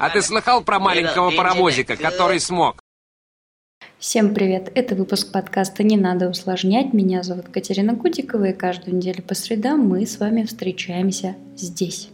А ты слыхал про маленького паровозика, который смог? Всем привет! Это выпуск подкаста «Не надо усложнять». Меня зовут Катерина Кутикова, и каждую неделю по средам мы с вами встречаемся здесь.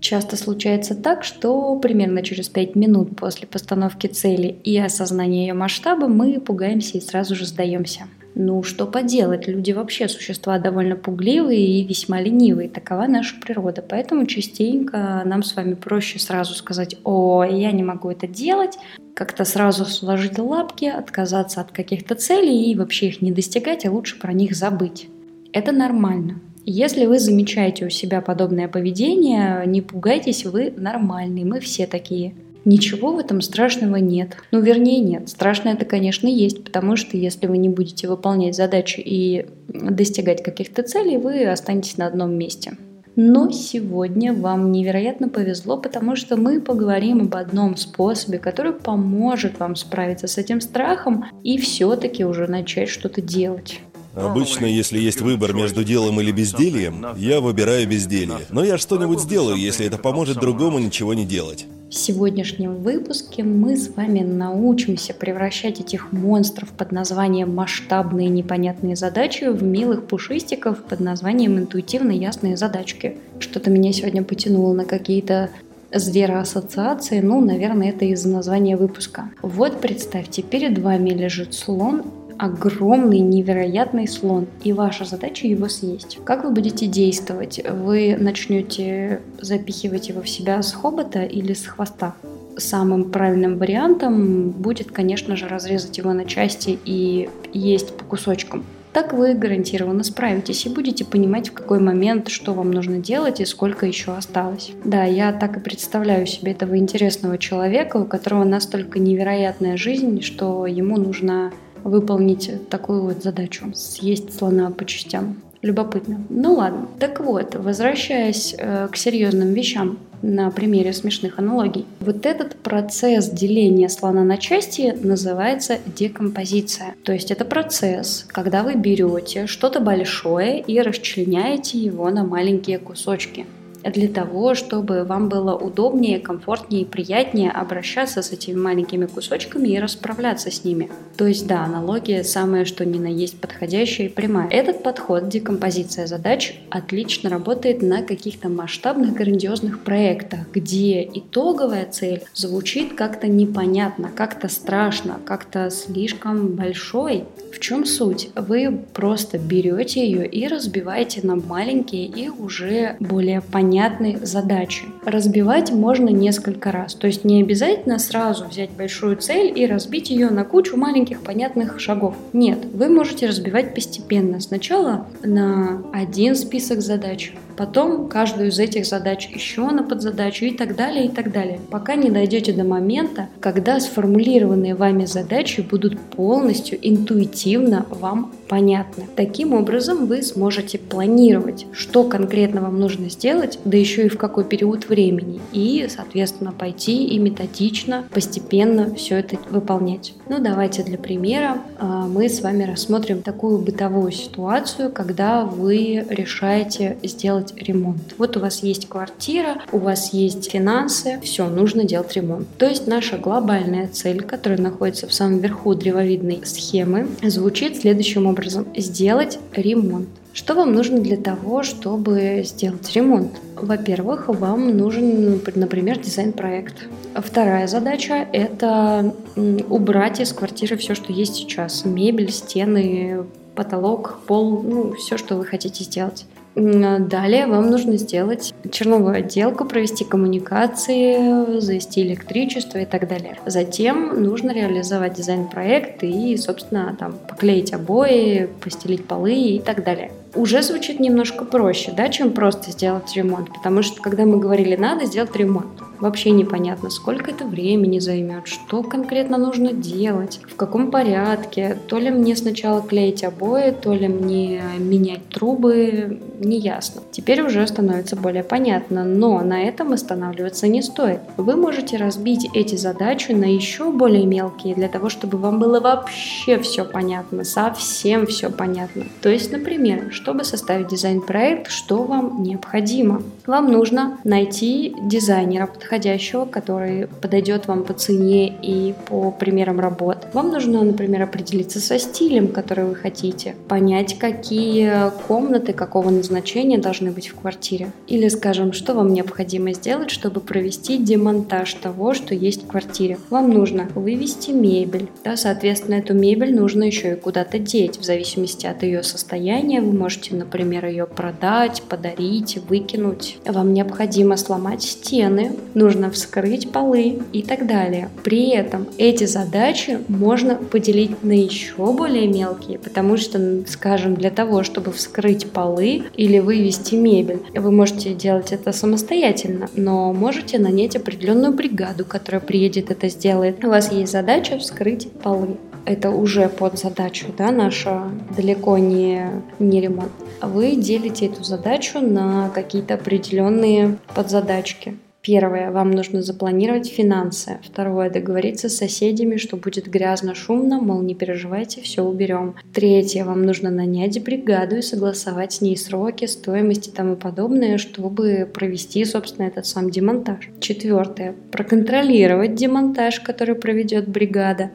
Часто случается так, что примерно через 5 минут после постановки цели и осознания ее масштаба мы пугаемся и сразу же сдаемся. Ну, что поделать, люди вообще существа довольно пугливые и весьма ленивые, такова наша природа. Поэтому частенько нам с вами проще сразу сказать «О, я не могу это делать», как-то сразу сложить лапки, отказаться от каких-то целей и вообще их не достигать, а лучше про них забыть. Это нормально. Если вы замечаете у себя подобное поведение, не пугайтесь, вы нормальный, мы все такие. Ничего в этом страшного нет. Ну, вернее, нет. Страшное это, конечно, есть, потому что если вы не будете выполнять задачи и достигать каких-то целей, вы останетесь на одном месте. Но сегодня вам невероятно повезло, потому что мы поговорим об одном способе, который поможет вам справиться с этим страхом и все-таки уже начать что-то делать. Обычно, если есть выбор между делом или бездельем, я выбираю безделье. Но я что-нибудь сделаю, если это поможет другому ничего не делать. В сегодняшнем выпуске мы с вами научимся превращать этих монстров под названием масштабные непонятные задачи в милых пушистиков под названием интуитивно ясные задачки. Что-то меня сегодня потянуло на какие-то звероассоциации, ну, наверное, это из-за названия выпуска. Вот представьте, перед вами лежит слон огромный, невероятный слон, и ваша задача его съесть. Как вы будете действовать? Вы начнете запихивать его в себя с хобота или с хвоста? Самым правильным вариантом будет, конечно же, разрезать его на части и есть по кусочкам. Так вы гарантированно справитесь и будете понимать, в какой момент, что вам нужно делать и сколько еще осталось. Да, я так и представляю себе этого интересного человека, у которого настолько невероятная жизнь, что ему нужно выполнить такую вот задачу, съесть слона по частям. Любопытно. Ну ладно. Так вот, возвращаясь э, к серьезным вещам на примере смешных аналогий. Вот этот процесс деления слона на части называется декомпозиция. То есть это процесс, когда вы берете что-то большое и расчленяете его на маленькие кусочки для того, чтобы вам было удобнее, комфортнее и приятнее обращаться с этими маленькими кусочками и расправляться с ними. То есть, да, аналогия самая что ни на есть подходящая и прямая. Этот подход, декомпозиция задач, отлично работает на каких-то масштабных, грандиозных проектах, где итоговая цель звучит как-то непонятно, как-то страшно, как-то слишком большой. В чем суть? Вы просто берете ее и разбиваете на маленькие и уже более понятные понятной задачи. Разбивать можно несколько раз, то есть не обязательно сразу взять большую цель и разбить ее на кучу маленьких понятных шагов. Нет, вы можете разбивать постепенно. Сначала на один список задач, потом каждую из этих задач еще на подзадачу и так далее, и так далее, пока не дойдете до момента, когда сформулированные вами задачи будут полностью интуитивно вам понятны. Таким образом вы сможете планировать, что конкретно вам нужно сделать, да еще и в какой период времени, и, соответственно, пойти и методично, постепенно все это выполнять. Ну, давайте для примера а, мы с вами рассмотрим такую бытовую ситуацию, когда вы решаете сделать ремонт. Вот у вас есть квартира, у вас есть финансы, все, нужно делать ремонт. То есть наша глобальная цель, которая находится в самом верху древовидной схемы, звучит следующим образом. Сделать ремонт. Что вам нужно для того, чтобы сделать ремонт? Во-первых, вам нужен, например, дизайн-проект. Вторая задача – это убрать из квартиры все, что есть сейчас. Мебель, стены, потолок, пол, ну, все, что вы хотите сделать. Далее вам нужно сделать черновую отделку, провести коммуникации, завести электричество и так далее. Затем нужно реализовать дизайн-проект и, собственно, там поклеить обои, постелить полы и так далее уже звучит немножко проще, да, чем просто сделать ремонт. Потому что когда мы говорили, надо сделать ремонт, вообще непонятно, сколько это времени займет, что конкретно нужно делать, в каком порядке. То ли мне сначала клеить обои, то ли мне менять трубы, не ясно. Теперь уже становится более понятно, но на этом останавливаться не стоит. Вы можете разбить эти задачи на еще более мелкие, для того, чтобы вам было вообще все понятно, совсем все понятно. То есть, например, чтобы составить дизайн-проект, что вам необходимо? Вам нужно найти дизайнера подходящего, который подойдет вам по цене и по примерам работ. Вам нужно, например, определиться со стилем, который вы хотите, понять, какие комнаты какого назначения должны быть в квартире. Или, скажем, что вам необходимо сделать, чтобы провести демонтаж того, что есть в квартире. Вам нужно вывести мебель. Да, соответственно, эту мебель нужно еще и куда-то деть. В зависимости от ее состояния вы можете, например, ее продать, подарить, выкинуть. Вам необходимо сломать стены, нужно вскрыть полы и так далее. При этом эти задачи можно поделить на еще более мелкие, потому что, скажем, для того, чтобы вскрыть полы или вывести мебель, вы можете делать это самостоятельно, но можете нанять определенную бригаду, которая приедет это сделает. У вас есть задача вскрыть полы это уже под задачу, да, наша далеко не, не ремонт. Вы делите эту задачу на какие-то определенные подзадачки. Первое, вам нужно запланировать финансы. Второе, договориться с соседями, что будет грязно, шумно, мол, не переживайте, все уберем. Третье, вам нужно нанять бригаду и согласовать с ней сроки, стоимости и тому подобное, чтобы провести, собственно, этот сам демонтаж. Четвертое, проконтролировать демонтаж, который проведет бригада.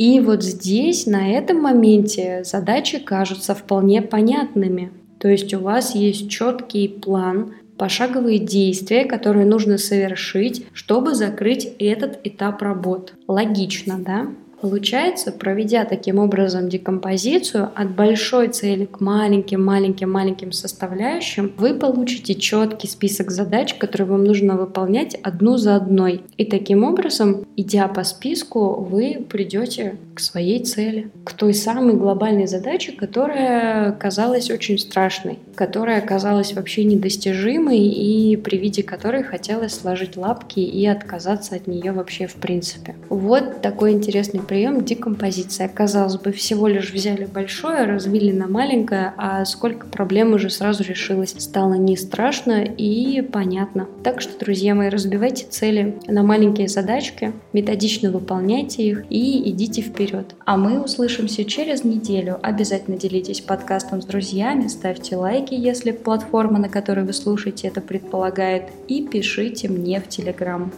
И вот здесь, на этом моменте, задачи кажутся вполне понятными. То есть у вас есть четкий план, пошаговые действия, которые нужно совершить, чтобы закрыть этот этап работ. Логично, да? Получается, проведя таким образом декомпозицию от большой цели к маленьким-маленьким-маленьким составляющим, вы получите четкий список задач, которые вам нужно выполнять одну за одной. И таким образом, идя по списку, вы придете к своей цели, к той самой глобальной задаче, которая казалась очень страшной, которая казалась вообще недостижимой и при виде которой хотелось сложить лапки и отказаться от нее вообще в принципе. Вот такой интересный прием декомпозиция. Казалось бы, всего лишь взяли большое, развили на маленькое, а сколько проблем уже сразу решилось. Стало не страшно и понятно. Так что, друзья мои, разбивайте цели на маленькие задачки, методично выполняйте их и идите вперед. А мы услышимся через неделю. Обязательно делитесь подкастом с друзьями, ставьте лайки, если платформа, на которой вы слушаете, это предполагает, и пишите мне в Телеграм.